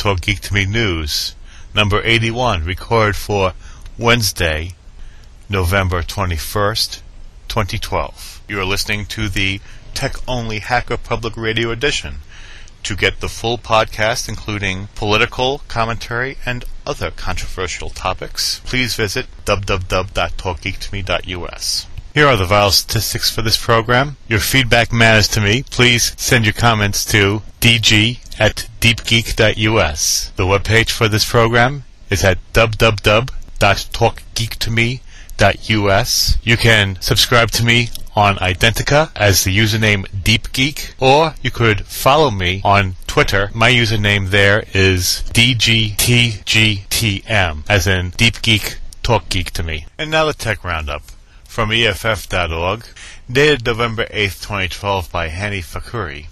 Talk Geek to Me News, number 81, recorded for Wednesday, November 21st, 2012. You are listening to the Tech Only Hacker Public Radio Edition. To get the full podcast, including political commentary and other controversial topics, please visit www.talkgeektome.us. Here are the vital statistics for this program. Your feedback matters to me. Please send your comments to dg at deepgeek.us. The webpage for this program is at www.talkgeektome.us. You can subscribe to me on Identica as the username DeepGeek, or you could follow me on Twitter. My username there is DGTGTM, as in Deep Geek Talk Geek to me. And now the Tech Roundup from EFF.org, dated November 8, 2012, by Hanni Fakhoury.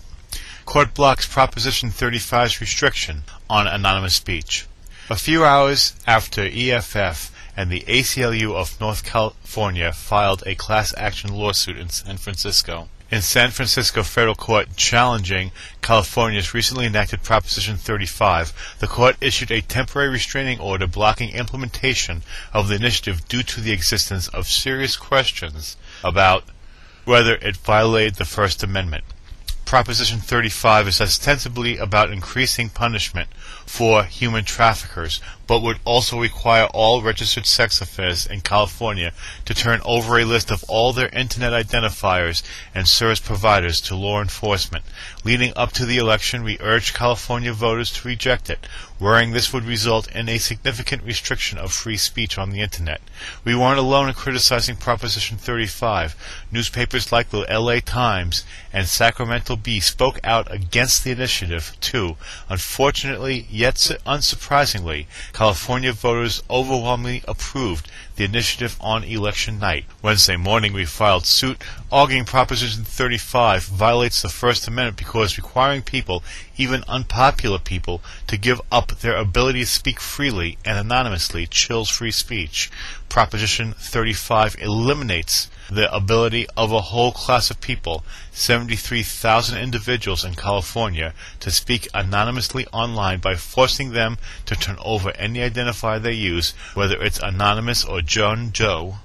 Court blocks Proposition 35's restriction on anonymous speech. A few hours after EFF and the ACLU of North California filed a class action lawsuit in San Francisco, in San Francisco federal court challenging California's recently enacted Proposition 35, the court issued a temporary restraining order blocking implementation of the initiative due to the existence of serious questions about whether it violated the First Amendment. Proposition 35 is ostensibly about increasing punishment for human traffickers, but would also require all registered sex offenders in California to turn over a list of all their Internet identifiers and service providers to law enforcement. Leading up to the election, we urged California voters to reject it, worrying this would result in a significant restriction of free speech on the Internet. We weren't alone in criticizing Proposition 35. Newspapers like the LA Times and Sacramento Bee spoke out against the initiative, too. Unfortunately, yet unsurprisingly, California voters overwhelmingly approved the initiative on election night. Wednesday morning, we filed suit arguing Proposition 35 violates the First Amendment because requiring people, even unpopular people, to give up their ability to speak freely and anonymously chills free speech. Proposition 35 eliminates the ability of a whole class of people, 73,000 individuals in California, to speak anonymously online by forcing them to turn over any identifier they use, whether it's anonymous or John Joe,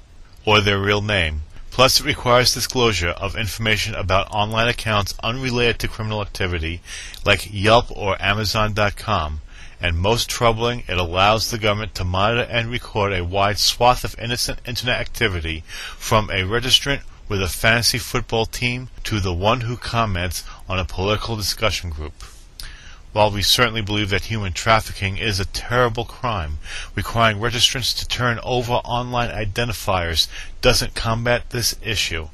or their real name. Plus, it requires disclosure of information about online accounts unrelated to criminal activity, like Yelp or Amazon.com and most troubling, it allows the government to monitor and record a wide swath of innocent internet activity, from a registrant with a fantasy football team to the one who comments on a political discussion group. While we certainly believe that human trafficking is a terrible crime, requiring registrants to turn over online identifiers doesn't combat this issue.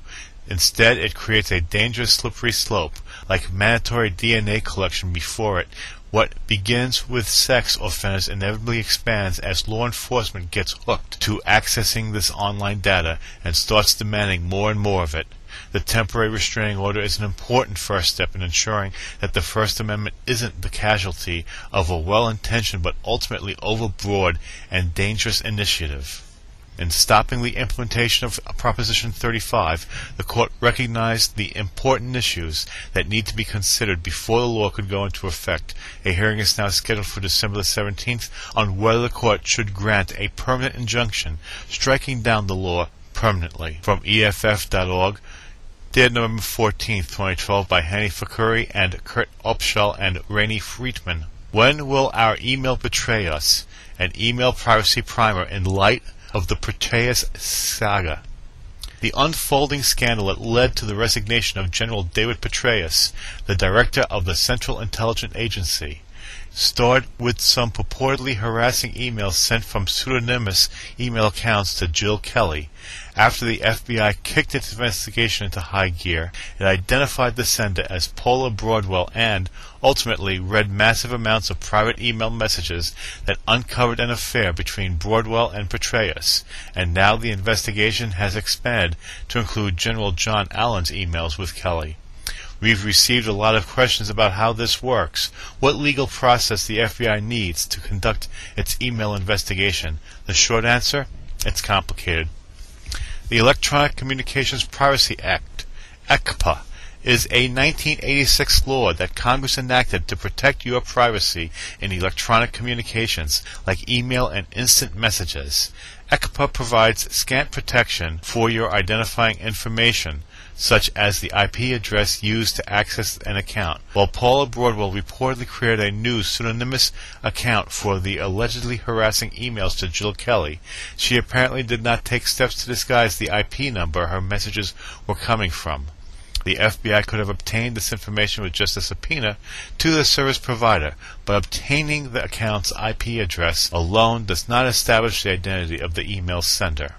Instead, it creates a dangerous slippery slope, like mandatory DNA collection before it, what begins with sex offenders inevitably expands as law enforcement gets hooked to accessing this online data and starts demanding more and more of it. The temporary restraining order is an important first step in ensuring that the First Amendment isn't the casualty of a well intentioned but ultimately overbroad and dangerous initiative. In stopping the implementation of Proposition 35, the court recognized the important issues that need to be considered before the law could go into effect. A hearing is now scheduled for December the 17th on whether the court should grant a permanent injunction striking down the law permanently. From EFF.org, dated November 14, 2012, by Hanni Fakhoury and Kurt Opsahl and Rainey Reitman. When will our email betray us? An email privacy primer in light of the Petraeus saga. The unfolding scandal that led to the resignation of General David Petraeus, the director of the Central Intelligence Agency, started with some purportedly harassing emails sent from pseudonymous email accounts to Jill Kelley. After the FBI kicked its investigation into high gear, it identified the sender as Paula Broadwell and, ultimately, read massive amounts of private email messages that uncovered an affair between Broadwell and Petraeus. And now the investigation has expanded to include General John Allen's emails with Kelley. We've received a lot of questions about how this works, what legal process the FBI needs to conduct its email investigation. The short answer? It's complicated. The Electronic Communications Privacy Act, ECPA, is a 1986 law that Congress enacted to protect your privacy in electronic communications like email and instant messages. ECPA provides scant protection for your identifying information, such as the IP address used to access an account. While Paula Broadwell reportedly created a new pseudonymous account for the allegedly harassing emails to Jill Kelley, she apparently did not take steps to disguise the IP number her messages were coming from. The FBI could have obtained this information with just a subpoena to the service provider, but obtaining the account's IP address alone does not establish the identity of the email sender.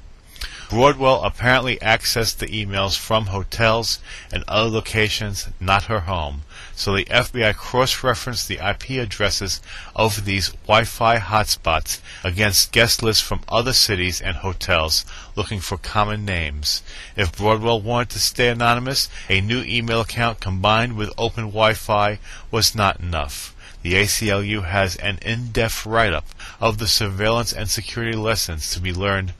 Broadwell apparently accessed the emails from hotels and other locations, not her home, so the FBI cross-referenced the IP addresses of these Wi-Fi hotspots against guest lists from other cities and hotels looking for common names. If Broadwell wanted to stay anonymous, a new email account combined with open Wi-Fi was not enough. The ACLU has an in-depth write-up of the surveillance and security lessons to be learned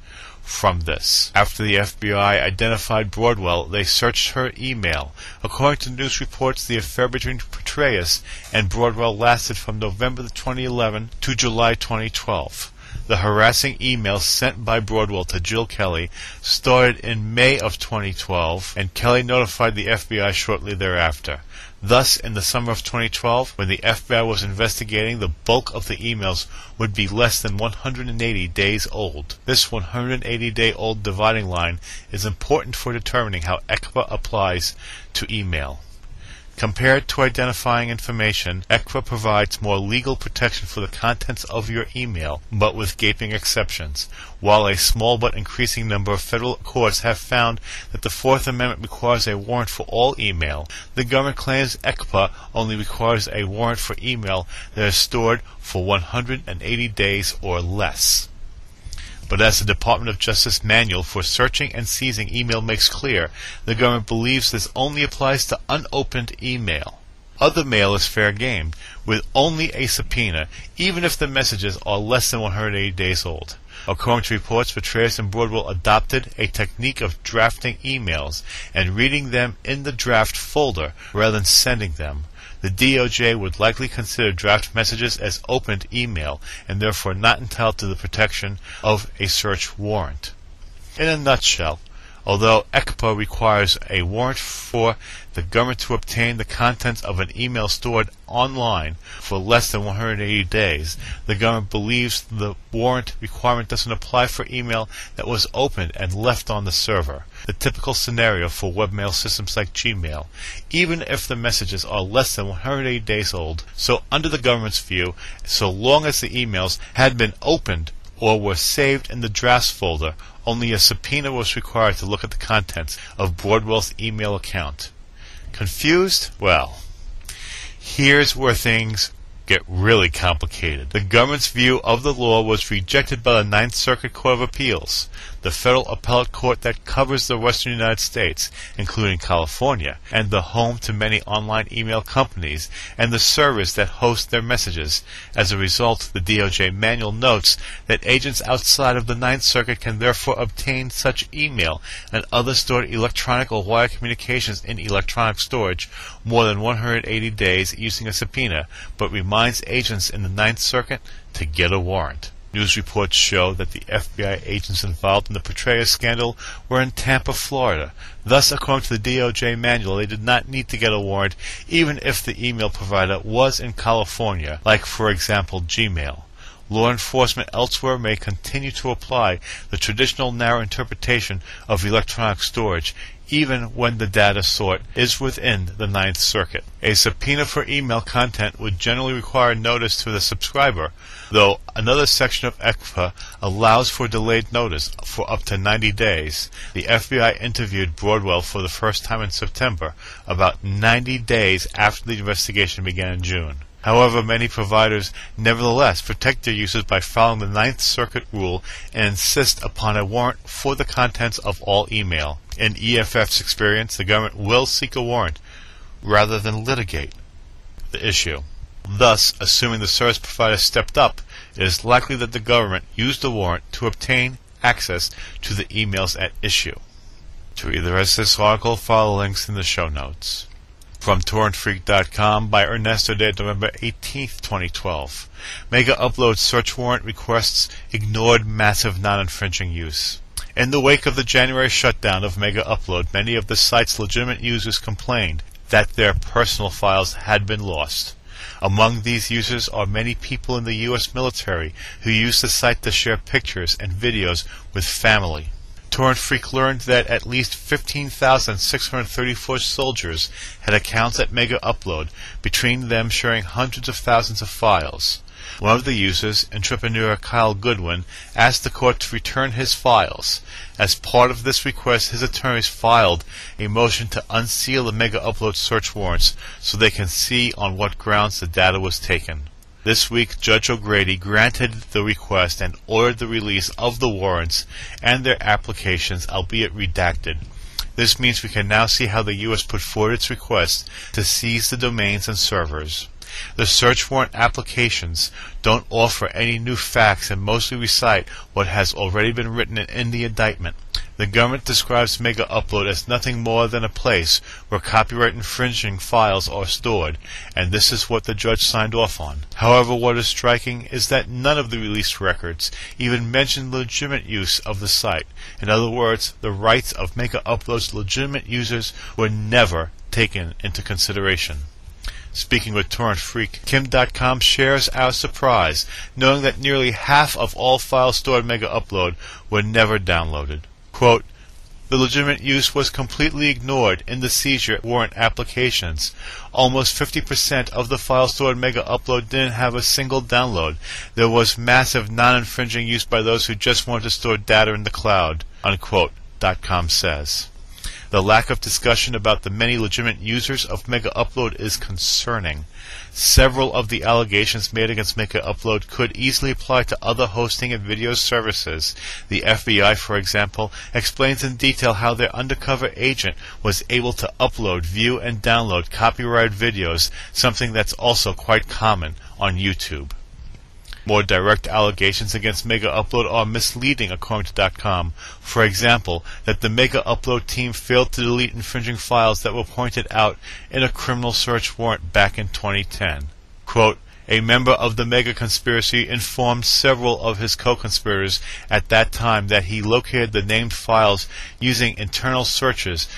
from this. After the FBI identified Broadwell, they searched her email. According to news reports, the affair between Petraeus and Broadwell lasted from November 2011 to July 2012. The harassing email sent by Broadwell to Jill Kelley started in May of 2012, and Kelley notified the FBI shortly thereafter. Thus, in the summer of 2012, when the FBI was investigating, the bulk of the emails would be less than 180 days old. This 180 day old dividing line is important for determining how ECPA applies to email. Compared to identifying information, ECPA provides more legal protection for the contents of your email, but with gaping exceptions. While a small but increasing number of federal courts have found that the Fourth Amendment requires a warrant for all email, the government claims ECPA only requires a warrant for email that is stored for 180 days or less. But as the Department of Justice manual for searching and seizing email makes clear, the government believes this only applies to unopened email. Other mail is fair game, with only a subpoena, even if the messages are less than 180 days old. According to reports, Petraeus and Broadwell adopted a technique of drafting emails and reading them in the draft folder rather than sending them the DOJ would likely consider draft messages as opened email and therefore not entitled to the protection of a search warrant. In a nutshell, although ECPA requires a warrant for the government to obtain the contents of an email stored online for less than 180 days, the government believes the warrant requirement doesn't apply for email that was opened and left on the server the typical scenario for webmail systems like Gmail, even if the messages are less than 180 days old. So, under the government's view, so long as the emails had been opened or were saved in the drafts folder, only a subpoena was required to look at the contents of Broadwell's email account. Confused? Well, here's where things get really complicated. The government's view of the law was rejected by the Ninth Circuit Court of Appeals the federal appellate court that covers the western United States, including California, and the home to many online email companies and the servers that host their messages. As a result, the DOJ manual notes that agents outside of the Ninth Circuit can therefore obtain such email and other stored electronic or wire communications in electronic storage more than 180 days using a subpoena, but reminds agents in the Ninth Circuit to get a warrant. News reports show that the FBI agents involved in the Petraeus scandal were in Tampa, Florida. Thus, according to the DOJ manual, they did not need to get a warrant even if the email provider was in California, like, for example, Gmail. Law enforcement elsewhere may continue to apply the traditional narrow interpretation of electronic storage, even when the data sought is within the Ninth Circuit. A subpoena for email content would generally require notice to the subscriber, though another section of ECPA allows for delayed notice for up to 90 days. The FBI interviewed Broadwell for the first time in September, about 90 days after the investigation began in June. However, many providers nevertheless protect their users by following the Ninth Circuit rule and insist upon a warrant for the contents of all email. In EFF's experience, the government will seek a warrant rather than litigate the issue. Thus, assuming the service provider stepped up, it is likely that the government used the warrant to obtain access to the emails at issue. To read the rest of this article, follow links in the show notes. From torrentfreak.com by Ernesto dated November 18, 2012. Megaupload search warrant requests ignored massive non-infringing use. In the wake of the January shutdown of Megaupload, many of the site's legitimate users complained that their personal files had been lost. Among these users are many people in the U.S. military who use the site to share pictures and videos with family. TorrentFreak learned that at least 15,634 soldiers had accounts at Megaupload, between them sharing hundreds of thousands of files. One of the users, entrepreneur Kyle Goodwin, asked the court to return his files. As part of this request, his attorneys filed a motion to unseal the Megaupload search warrants so they can see on what grounds the data was taken. This week, Judge O'Grady granted the request and ordered the release of the warrants and their applications, albeit redacted. This means we can now see how the U.S. put forward its request to seize the domains and servers. The search warrant applications don't offer any new facts and mostly recite what has already been written in the indictment. The government describes Megaupload as nothing more than a place where copyright infringing files are stored, and this is what the judge signed off on. However, what is striking is that none of the released records even mention legitimate use of the site. In other words, the rights of Megaupload's legitimate users were never taken into consideration. Speaking with TorrentFreak, Kim.com shares our surprise, knowing that nearly half of all files stored Megaupload were never downloaded. Quote, the legitimate use was completely ignored in the seizure warrant applications. Almost 50% of the files stored Megaupload didn't have a single download. There was massive non-infringing use by those who just wanted to store data in the cloud, unquote, Dotcom says. The lack of discussion about the many legitimate users of Megaupload is concerning. Several of the allegations made against Megaupload could easily apply to other hosting and video services. The FBI, for example, explains in detail how their undercover agent was able to upload, view, and download copyrighted videos, something that's also quite common on YouTube. More direct allegations against Megaupload are misleading, according to Dotcom. For example, that the Megaupload team failed to delete infringing files that were pointed out in a criminal search warrant back in 2010. Quote, a member of the mega conspiracy informed several of his co-conspirators at that time that he located the named files using internal searches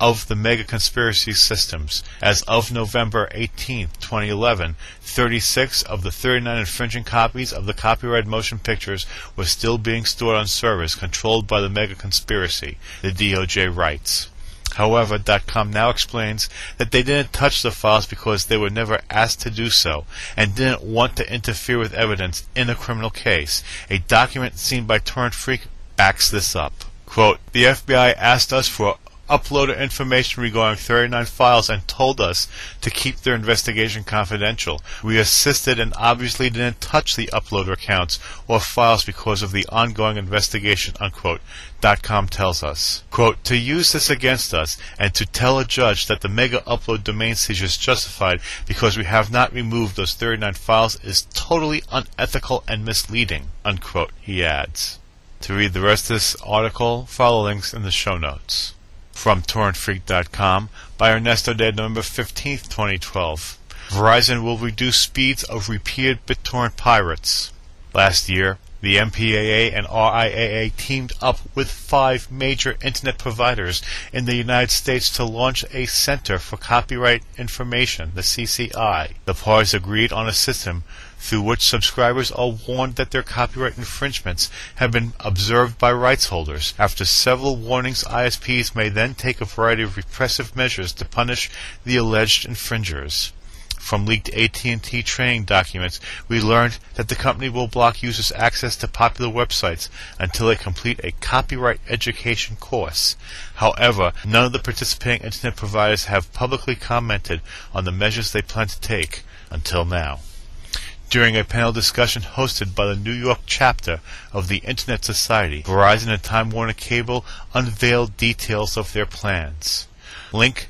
of the mega conspiracy systems. As of November 18, 2011, 36 of the 39 infringing copies of the copyrighted motion pictures were still being stored on servers controlled by the mega conspiracy, the DOJ writes. However, Dotcom now explains that they didn't touch the files because they were never asked to do so and didn't want to interfere with evidence in a criminal case. A document seen by TorrentFreak backs this up. Quote, the FBI asked us for uploaded information regarding 39 files and told us to keep their investigation confidential. We assisted and obviously didn't touch the uploader accounts or files because of the ongoing investigation, unquote. Dotcom tells us, quote, to use this against us and to tell a judge that the Megaupload domain seizure is justified because we have not removed those 39 files is totally unethical and misleading, unquote, he adds. To read the rest of this article, follow links in the show notes from torrentfreak.com by Ernesto dated November 15, 2012. Verizon will reduce speeds of repeated BitTorrent pirates. Last year, the MPAA and RIAA teamed up with five major internet providers in the United States to launch a Center for Copyright Information, the CCI. The parties agreed on a system through which subscribers are warned that their copyright infringements have been observed by rights holders. After several warnings, ISPs may then take a variety of repressive measures to punish the alleged infringers. From leaked AT&T training documents, we learned that the company will block users' access to popular websites until they complete a copyright education course. However, none of the participating internet providers have publicly commented on the measures they plan to take until now during a panel discussion hosted by the New York chapter of the Internet Society. Verizon and Time Warner Cable unveiled details of their plans. Link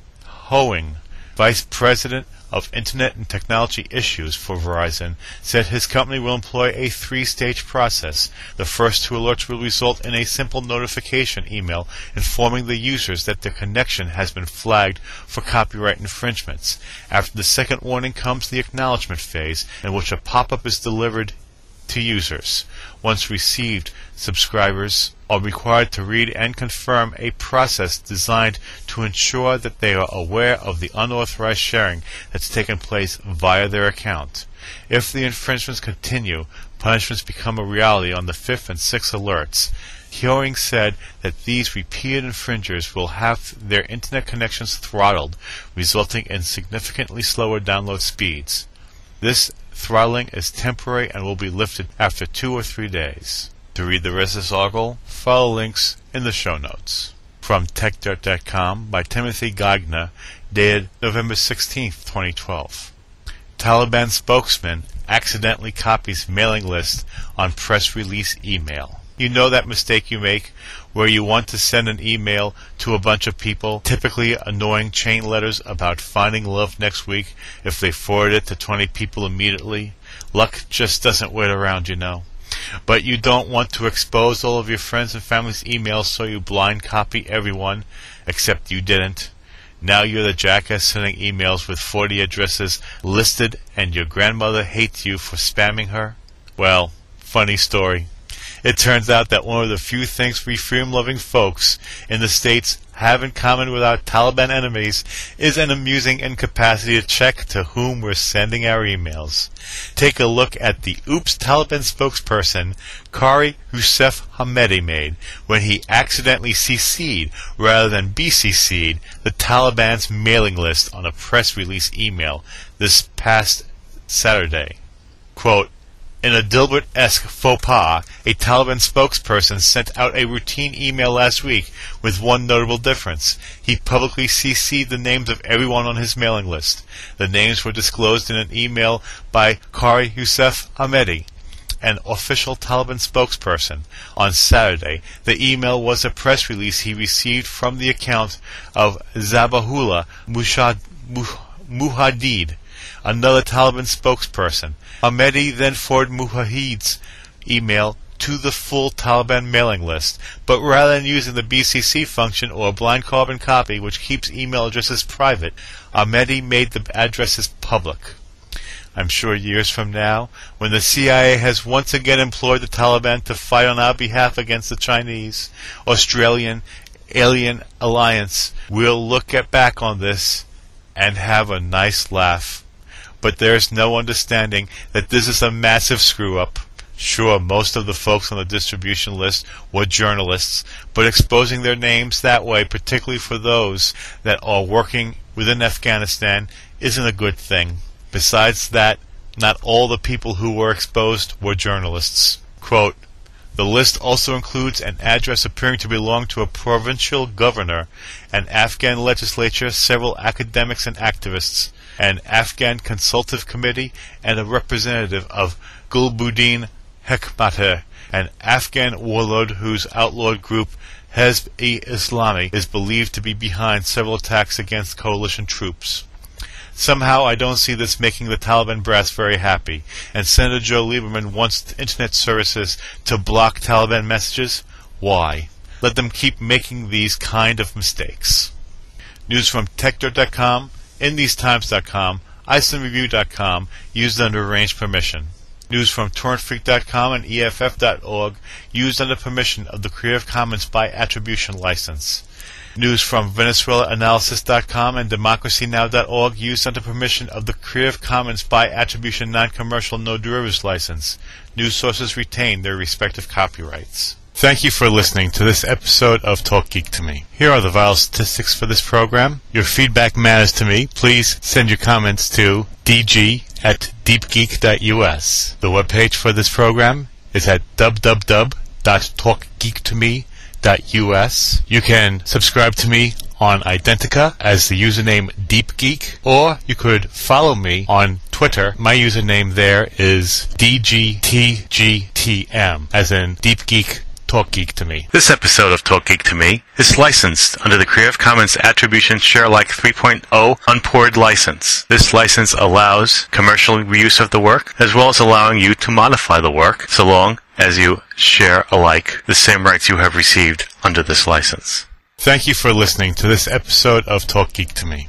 Hoewing, Vice President of Internet and Technology Issues for Verizon, said his company will employ a three-stage process. The first two alerts will result in a simple notification email informing the users that their connection has been flagged for copyright infringements. After the second warning comes the acknowledgement phase, in which a pop-up is delivered to users. Once received, subscribers are required to read and confirm a process designed to ensure that they are aware of the unauthorized sharing that's taken place via their account. If the infringements continue, punishments become a reality on the fifth and sixth alerts. Hoewing said that these repeated infringers will have their internet connections throttled, resulting in significantly slower download speeds. This Throttling is temporary and will be lifted after two or three days. To read the rest of this article, follow links in the show notes. From TechDirt.com by Timothy Geigner, dated November 16, 2012. Taliban spokesman accidentally copies mailing list on press release email. You know that mistake you make where you want to send an email to a bunch of people, typically annoying chain letters about finding love next week if they forward it to 20 people immediately. Luck just doesn't wait around, you know. But you don't want to expose all of your friends and family's emails, so you blind copy everyone, except you didn't. Now you're the jackass sending emails with 40 addresses listed, and your grandmother hates you for spamming her? Well, funny story. It turns out that one of the few things we freedom loving folks in the States have in common with our Taliban enemies is an amusing incapacity to check to whom we're sending our emails. Take a look at the Oops Taliban spokesperson Qari Youssef Hamedi made when he accidentally CC'd rather than BCC'd the Taliban's mailing list on a press release email this past Saturday. Quote, in a Dilbert-esque faux pas, a Taliban spokesperson sent out a routine email last week with one notable difference. He publicly CC'd the names of everyone on his mailing list. The names were disclosed in an email by Qari Youssef Hamedi, an official Taliban spokesperson. On Saturday, the email was a press release he received from the account of Zabihullah Mujahid, another Taliban spokesperson. Hamedi then forwarded Mujahid's email to the full Taliban mailing list, but rather than using the BCC function or blind carbon copy, which keeps email addresses private, Hamedi made the addresses public. I'm sure years from now, when the CIA has once again employed the Taliban to fight on our behalf against the Chinese, Australian, alien alliance, we'll look at back on this and have a nice laugh but there's no understanding that this is a massive screw up. Sure, most of the folks on the distribution list were journalists, but exposing their names that way, particularly for those that are working within Afghanistan, isn't a good thing. Besides that, not all the people who were exposed were journalists. Quote, the list also includes an address appearing to belong to a provincial governor, an Afghan legislature, several academics and activists, an Afghan Consultative Committee, and a representative of Gulbuddin Hekmatyar, an Afghan warlord whose outlawed group Hezb-e-Islami is believed to be behind several attacks against coalition troops. Somehow I don't see this making the Taliban brass very happy, and Senator Joe Lieberman wants internet services to block Taliban messages. Why? Let them keep making these kind of mistakes. News from TechDirt.com InTheseTimes.com, IcelandReview.com, used under arranged permission. News from TorrentFreak.com and EFF.org, used under permission of the Creative Commons by Attribution License. News from VenezuelaAnalysis.com and DemocracyNow.org, used under permission of the Creative Commons by Attribution Non-Commercial No Derivatives License. News sources retain their respective copyrights. Thank you for listening to this episode of Talk Geek to Me. Here are the vital statistics for this program. Your feedback matters to me. Please send your comments to dg at deepgeek.us. The webpage for this program is at www.talkgeektome.us. You can subscribe to me on Identica as the username DeepGeek, or you could follow me on Twitter. My username there is DGTGTM, as in DeepGeek Talk Geek to Me. This episode of Talk Geek to Me is licensed under the Creative Commons Attribution Share Alike 3.0 Unported license. This license allows commercial reuse of the work, as well as allowing you to modify the work, so long as you share alike the same rights you have received under this license. Thank you for listening to this episode of Talk Geek to Me.